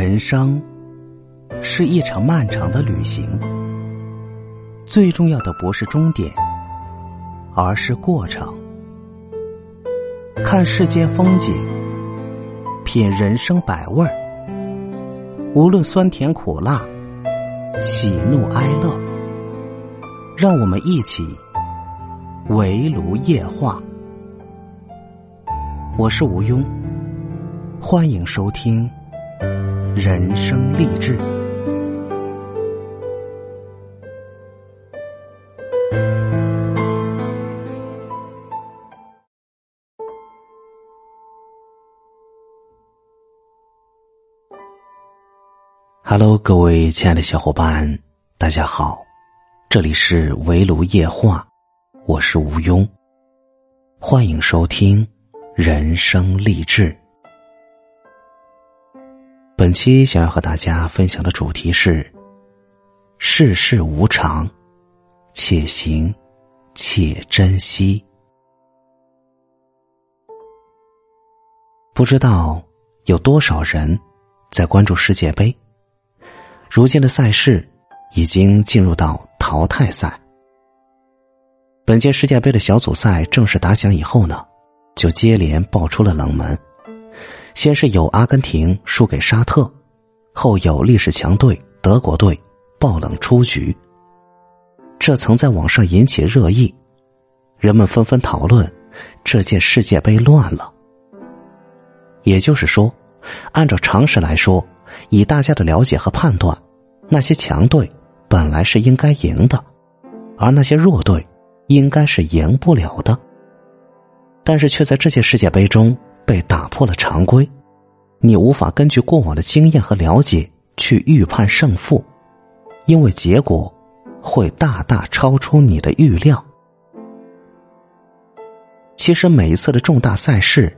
人生是一场漫长的旅行，最重要的不是终点，而是过程。看世间风景，品人生百味儿，无论酸甜苦辣，喜怒哀乐，让我们一起围炉夜话。我是吴庸，欢迎收听。人生励志。Hello，各位亲爱的小伙伴，大家好，这里是围炉夜话，我是吴庸，欢迎收听人生励志。本期想要和大家分享的主题是：世事无常，且行且珍惜。不知道有多少人在关注世界杯？如今的赛事已经进入到淘汰赛。本届世界杯的小组赛正式打响以后呢，就接连爆出了冷门。先是有阿根廷输给沙特，后有历史强队德国队爆冷出局。这曾在网上引起热议，人们纷纷讨论这届世界杯乱了。也就是说，按照常识来说，以大家的了解和判断，那些强队本来是应该赢的，而那些弱队应该是赢不了的。但是却在这届世界杯中。被打破了常规，你无法根据过往的经验和了解去预判胜负，因为结果会大大超出你的预料。其实每一次的重大赛事，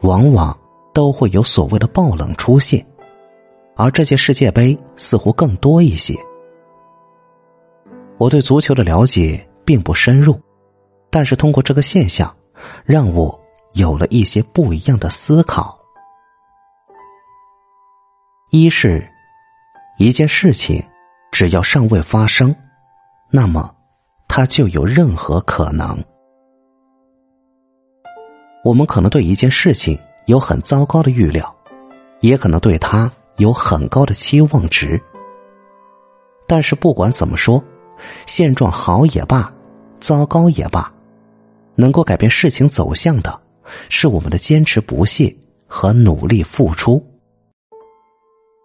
往往都会有所谓的爆冷出现，而这届世界杯似乎更多一些。我对足球的了解并不深入，但是通过这个现象，让我。有了一些不一样的思考。一是，一件事情只要尚未发生，那么它就有任何可能。我们可能对一件事情有很糟糕的预料，也可能对它有很高的期望值。但是不管怎么说，现状好也罢，糟糕也罢，能够改变事情走向的。是我们的坚持不懈和努力付出。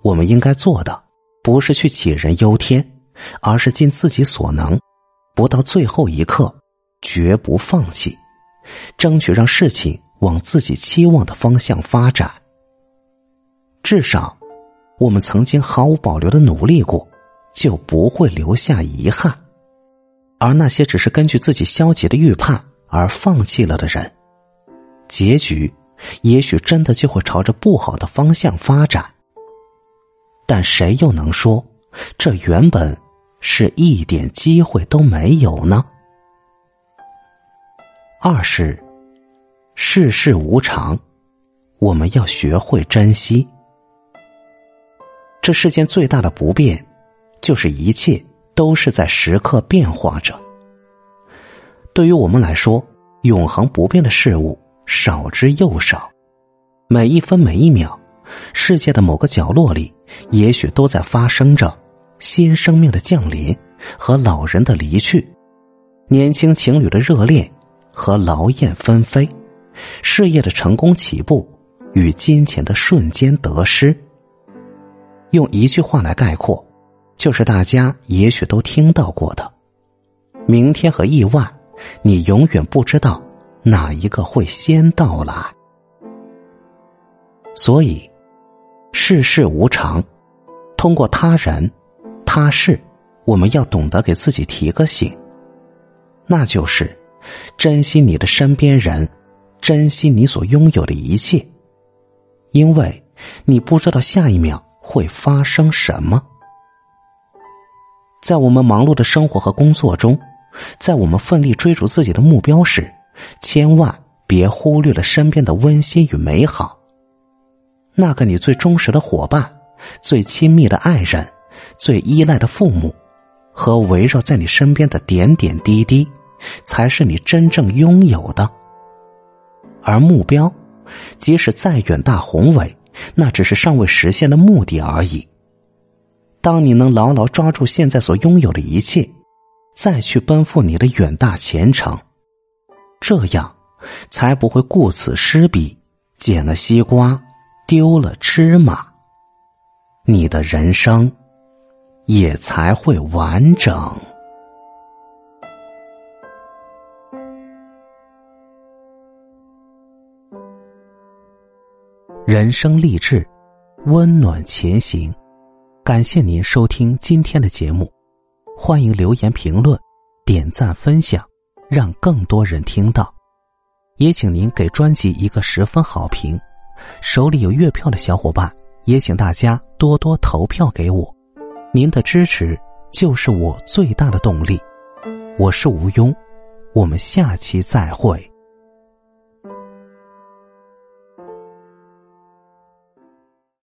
我们应该做的，不是去杞人忧天，而是尽自己所能，不到最后一刻，绝不放弃，争取让事情往自己期望的方向发展。至少，我们曾经毫无保留的努力过，就不会留下遗憾。而那些只是根据自己消极的预判而放弃了的人。结局，也许真的就会朝着不好的方向发展。但谁又能说，这原本是一点机会都没有呢？二是，世事无常，我们要学会珍惜。这世间最大的不变，就是一切都是在时刻变化着。对于我们来说，永恒不变的事物。少之又少，每一分每一秒，世界的某个角落里，也许都在发生着新生命的降临和老人的离去，年轻情侣的热恋和劳燕分飞，事业的成功起步与金钱的瞬间得失。用一句话来概括，就是大家也许都听到过的：明天和意外，你永远不知道。哪一个会先到来？所以，世事无常。通过他人、他事，我们要懂得给自己提个醒，那就是珍惜你的身边人，珍惜你所拥有的一切，因为你不知道下一秒会发生什么。在我们忙碌的生活和工作中，在我们奋力追逐自己的目标时。千万别忽略了身边的温馨与美好。那个你最忠实的伙伴，最亲密的爱人、最依赖的父母，和围绕在你身边的点点滴滴，才是你真正拥有的。而目标，即使再远大宏伟，那只是尚未实现的目的而已。当你能牢牢抓住现在所拥有的一切，再去奔赴你的远大前程，这样，才不会顾此失彼，捡了西瓜，丢了芝麻。你的人生，也才会完整。人生励志，温暖前行。感谢您收听今天的节目，欢迎留言评论、点赞分享，让更多人听到。也请您给专辑一个十分好评。手里有月票的小伙伴，也请大家多多投票给我。您的支持就是我最大的动力。我是吴庸，我们下期再会。